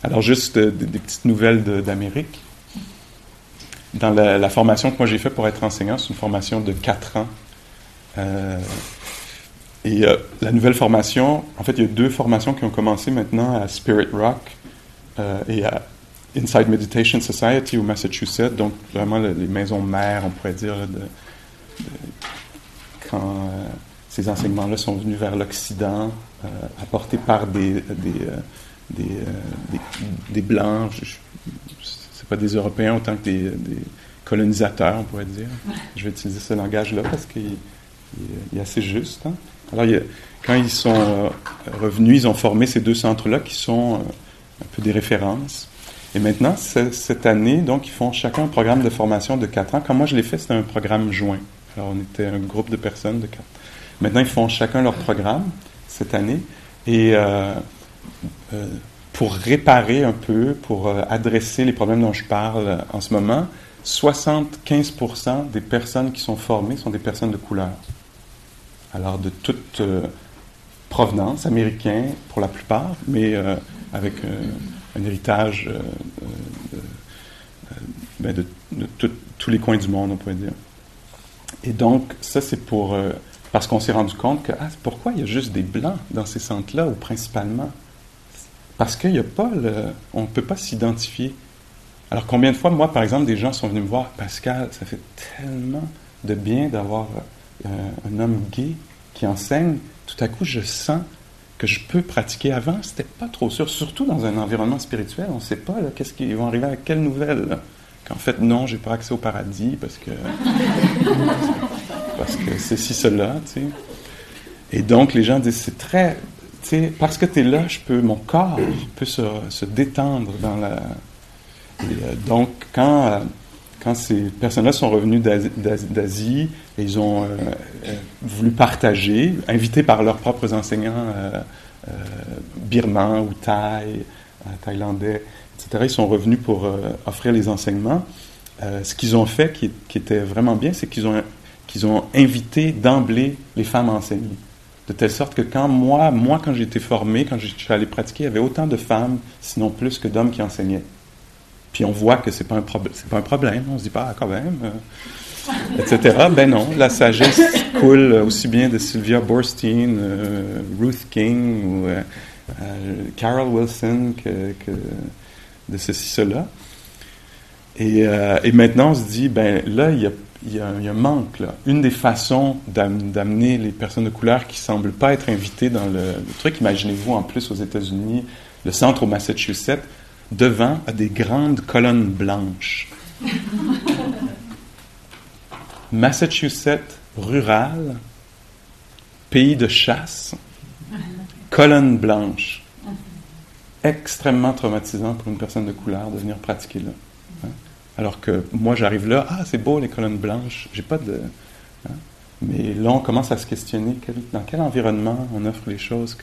Alors, juste euh, des, petites nouvelles d'Amérique. Dans la, formation que moi j'ai faite pour être enseignant, c'est une formation de 4 ans. Euh, et euh, la nouvelle formation, en fait, il y a deux formations qui ont commencé maintenant à Spirit Rock et à Inside Meditation Society au Massachusetts, donc vraiment les maisons mères, on pourrait dire, quand ces enseignements-là sont venus vers l'Occident, apportés par des des, euh, des, Blancs, c'est pas des Européens autant que des, colonisateurs, on pourrait dire. Je vais utiliser ce langage-là parce qu'il est assez juste. Hein. Alors, quand ils sont euh, revenus, ils ont formé ces deux centres-là qui sont euh, un peu des références. Et maintenant, cette année, donc, ils font chacun un programme de formation de quatre ans. Quand moi je l'ai fait, c'était un programme joint. Alors, on était un groupe de personnes de quatre. Maintenant, ils font chacun leur programme cette année. Et euh, pour réparer un peu, pour euh, adresser les problèmes dont je parle euh, en ce moment, 75% des personnes qui sont formées sont des personnes de couleur. Alors, de toute provenance, américain pour la plupart, mais avec un héritage ben, de, tous les coins du monde, on pourrait dire. Et donc, ça, c'est pour. parce qu'on s'est rendu compte que, ah, pourquoi il y a juste des blancs dans ces centres-là, ou principalement? Parce qu'il n'y a pas le. On ne peut pas s'identifier. Alors, combien de fois, moi, par exemple, des gens sont venus me voir, Pascal, ça fait tellement de bien d'avoir euh, un homme gay qui enseigne. Tout à coup, je sens que je peux pratiquer. Avant, c'était pas trop sûr, surtout dans un environnement spirituel. On ne sait pas qu'est-ce qu'ils vont arriver à quelle nouvelle. Qu'en fait, non, j'ai pas accès au paradis parce que <laughs> parce que cela, tu sais. Et donc, les gens disent c'est très parce que tu es là, je peux, mon corps peut se, se détendre dans la. Euh, donc, quand, euh, quand ces personnes-là sont revenues d'Asie et ils ont euh, voulu partager, invités par leurs propres enseignants birmans ou thaï, thaïlandais, etc., ils sont revenus pour offrir les enseignements. ce qu'ils ont fait, qui, était vraiment bien, c'est qu'ils ont, qu'ils ont invité d'emblée les femmes à enseigner. De telle sorte que quand moi, moi quand été formé, quand je suis allé pratiquer, il y avait autant de femmes, sinon plus que d'hommes qui enseignaient. Puis on voit que c'est pas un c'est pas un problème. On se dit pas ah, quand même, euh, etc. Ben non, la sagesse coule aussi bien de Sylvia Borstein, euh, Ruth King ou euh, Carol Wilson que, de ceci cela. Et, et, maintenant on se dit ben là il y a il y, a, un manque. Là. Une des façons d'amener les personnes de couleur qui ne semblent pas être invitées dans le, truc, imaginez-vous en plus aux États-Unis, le centre au Massachusetts, devant a des grandes colonnes blanches. <laughs> Massachusetts rural, pays de chasse, colonnes blanches. Extrêmement traumatisant pour une personne de couleur de venir pratiquer là. Alors que moi, j'arrive là, ah, c'est beau les colonnes blanches, j'ai pas de. Hein. Mais là, on commence à se questionner dans quel environnement on offre les choses?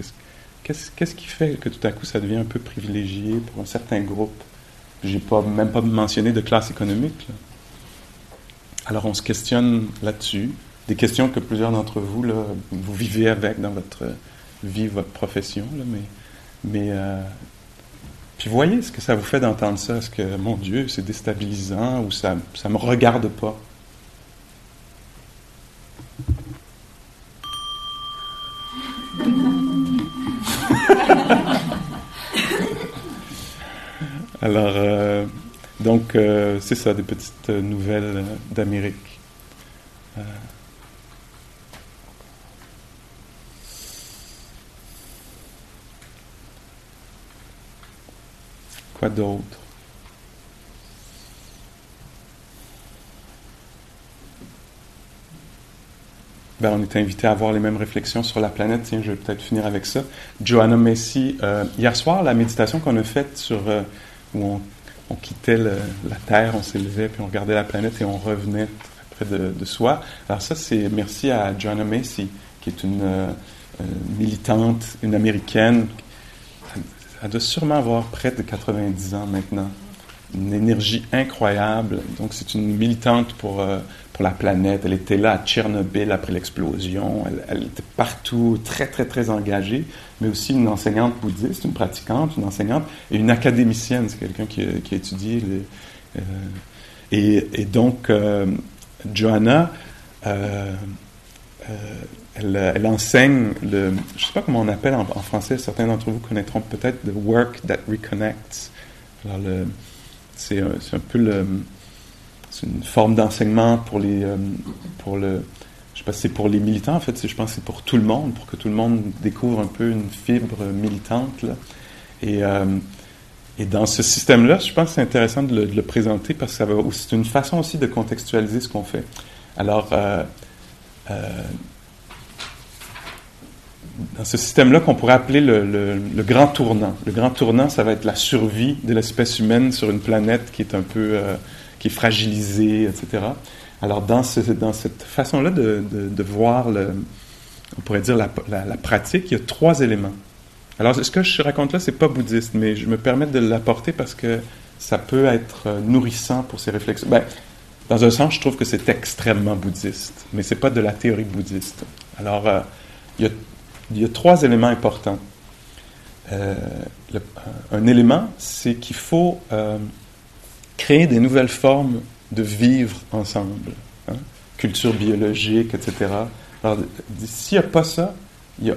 Qu'est-ce qui fait que tout à coup, ça devient un peu privilégié pour un certain groupe? J'ai pas, même pas mentionné de classe économique. Alors, on se questionne là-dessus. Des questions que plusieurs d'entre vous, là, vous vivez avec dans votre vie, votre profession. Là, mais mais euh, puis voyez ce que ça vous fait d'entendre ça. Est-ce que, mon Dieu, c'est déstabilisant ou ça ne me regarde pas? <laughs> Alors, euh, donc, euh, c'est ça, des petites nouvelles d'Amérique. Euh, Quoi d'autre? Ben, on est invité à avoir les mêmes réflexions sur la planète. Tiens, je vais peut-être finir avec ça. Joanna Messi, hier soir, la méditation qu'on a faite sur où on, quittait la Terre, on s'élevait, puis on regardait la planète et on revenait près de, soi. Alors ça, c'est merci à Joanna Macy, qui est une euh, euh, militante, une américaine. Elle doit sûrement avoir près de 90 ans maintenant. Une énergie incroyable. Donc c'est une militante pour euh, la planète. Elle était là à Tchernobyl après l'explosion. Elle, était partout, très, très, très engagée, mais aussi une enseignante bouddhiste, une pratiquante, une enseignante et une académicienne. C'est quelqu'un qui, qui, a étudié. Euh, et, donc, euh, Johanna, euh, elle, enseigne le, je ne sais pas comment on appelle en, français, certains d'entre vous connaîtront peut-être the work that reconnects. C'est un, peu le c'est une forme d'enseignement pour les euh, pour le je sais pas c'est pour les militants en fait je pense que c'est pour tout le monde pour que tout le monde découvre un peu une fibre militante et euh, dans ce système-là, je pense que c'est intéressant de le, présenter parce que c'est une façon aussi de contextualiser ce qu'on fait. Alors, euh, dans ce système-là qu'on pourrait appeler le, grand tournant. Le grand tournant, ça va être la survie de l'espèce humaine sur une planète qui est un peu qui est fragilisé, etc. Alors, dans, ce, dans cette façon-là de, voir, on pourrait dire, la, la, pratique, il y a trois éléments. Alors, ce que je raconte là, c'est pas bouddhiste, mais je me permets de l'apporter parce que ça peut être euh, nourrissant pour ces réflexions. Ben, dans un sens, je trouve que c'est extrêmement bouddhiste, mais c'est pas de la théorie bouddhiste. Alors, euh, il, y a, trois éléments importants. Euh, un élément, c'est qu'il faut créer des nouvelles formes de vivre ensemble, hein? culture biologique, etc. Alors, s'il n'y a pas ça,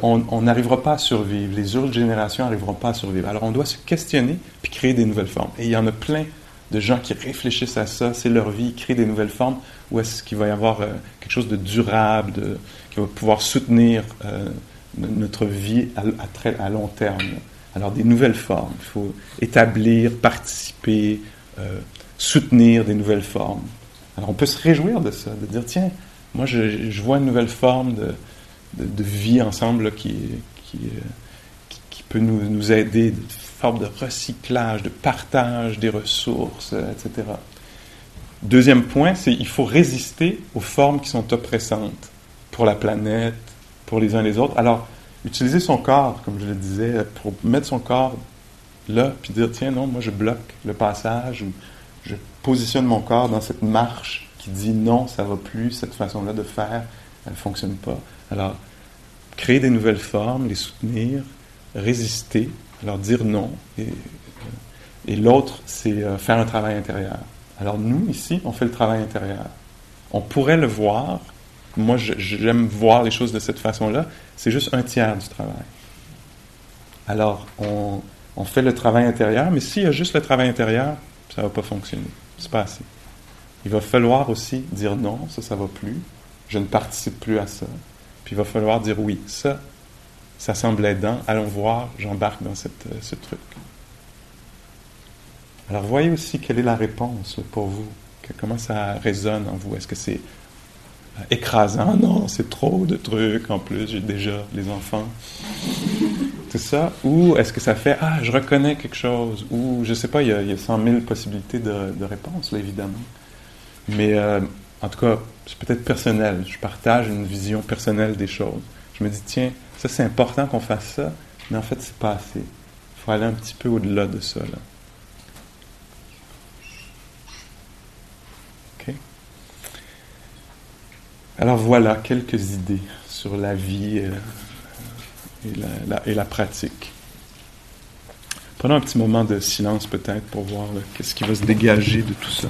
on n'arrivera pas à survivre. Les autres générations n'arriveront pas à survivre. Alors, on doit se questionner puis créer des nouvelles formes. Et il y en a plein de gens qui réfléchissent à ça, c'est leur vie, créer des nouvelles formes, où est-ce qu'il va y avoir euh, quelque chose de durable, de, qui va pouvoir soutenir euh, notre vie à, très, à long terme? Alors, des nouvelles formes. Il faut établir, participer, euh, soutenir des nouvelles formes. Alors on peut se réjouir de ça, de dire, tiens, moi je, vois une nouvelle forme de, de, vie ensemble qui, qui, qui, peut nous, nous aider, forme de recyclage, de partage des ressources, etc. Deuxième point, c'est qu'il faut résister aux formes qui sont oppressantes pour la planète, pour les uns et les autres. Alors, utiliser son corps, comme je le disais, pour mettre son corps là, puis dire, tiens, non, moi je bloque le passage, ou je positionne mon corps dans cette marche qui dit non, ça va plus, cette façon-là de faire, elle ne fonctionne pas. Alors, créer des nouvelles formes, les soutenir, résister, alors dire non. Et, l'autre, c'est euh, faire un travail intérieur. Alors nous, ici, on fait le travail intérieur. On pourrait le voir, moi j'aime voir les choses de cette façon-là, c'est juste un tiers du travail. Alors, on, on fait le travail intérieur, mais s'il y a juste le travail intérieur, ça ne va pas fonctionner. C'est pas assez. Il va falloir aussi dire non, ça, ça va plus. Je ne participe plus à ça. Puis il va falloir dire oui, ça, ça semble aidant. Allons voir, j'embarque dans cette, euh, ce truc. Alors voyez aussi quelle est la réponse pour vous. comment ça résonne en vous? Est-ce que c'est euh, écrasant? Non, c'est trop de trucs. En plus, j'ai déjà les enfants <laughs> ça, ou est-ce que ça fait ah je reconnais quelque chose, ou je sais pas, il y a, il y a 100 000 possibilités de, de réponses là évidemment. Mais euh, en tout cas, c'est peut-être personnel. Je partage une vision personnelle des choses. Je me dis tiens, ça c'est important qu'on fasse ça, mais en fait c'est pas assez. Il faut aller un petit peu au-delà de ça là. Alors voilà quelques idées sur la vie. Euh, et la, et la pratique. Prenons un petit moment de silence peut-être pour voir qu'est-ce qui va se dégager de tout ça.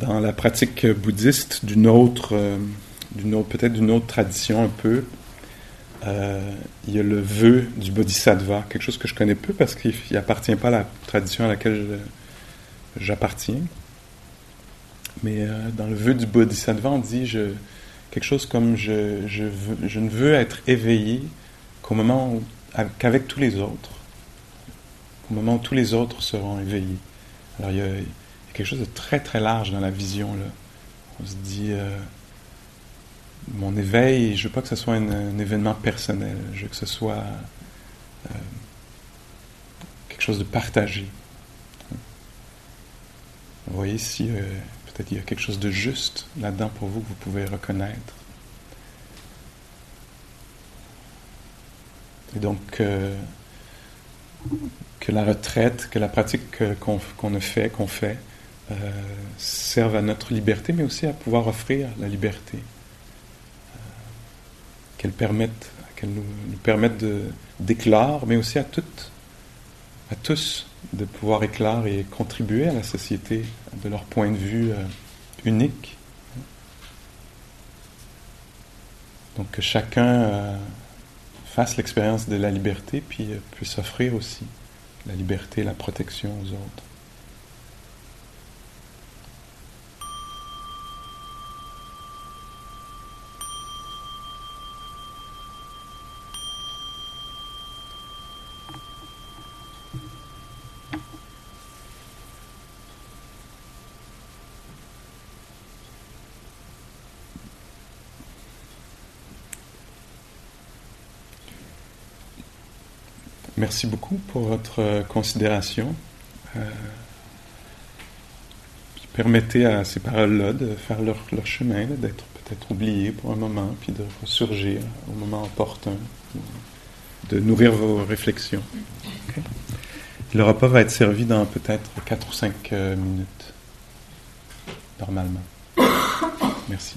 Dans la pratique bouddhiste d'une autre, euh, autre peut-être d'une autre tradition un peu, euh, il y a le vœu du bodhisattva, quelque chose que je connais peu parce qu'il n'appartient pas à la tradition à laquelle j'appartiens. Mais euh, dans le vœu du bodhisattva, on dit quelque chose comme je, je ne veux être éveillé qu'au moment qu'avec tous les autres, au moment où tous les autres seront éveillés. Alors il y a, quelque chose de très très large dans la vision. On se dit, euh, mon éveil, je veux pas que ce soit un, événement personnel, je veux que ce soit euh, quelque chose de partagé. Vous voyez ici, euh, peut-être il y a quelque chose de juste là-dedans pour vous que vous pouvez reconnaître. Et donc, que la retraite, que la pratique qu'on a fait, qu'on fait, euh, servent à notre liberté, mais aussi à pouvoir offrir la liberté, euh, qu'elles nous, permettent d'éclore, mais aussi à toutes, à tous, de pouvoir éclore et contribuer à la société de leur point de vue euh, unique. Donc que chacun fasse l'expérience de la liberté, puis puisse offrir aussi la liberté, la protection aux autres. Merci beaucoup pour votre euh, considération. Euh, permettez à ces paroles-là de faire leur, chemin, d'être peut-être oubliées pour un moment, puis de ressurgir au moment opportun, de nourrir vos réflexions. Le repas va être servi dans peut-être 4 ou 5 euh, minutes, normalement. Merci.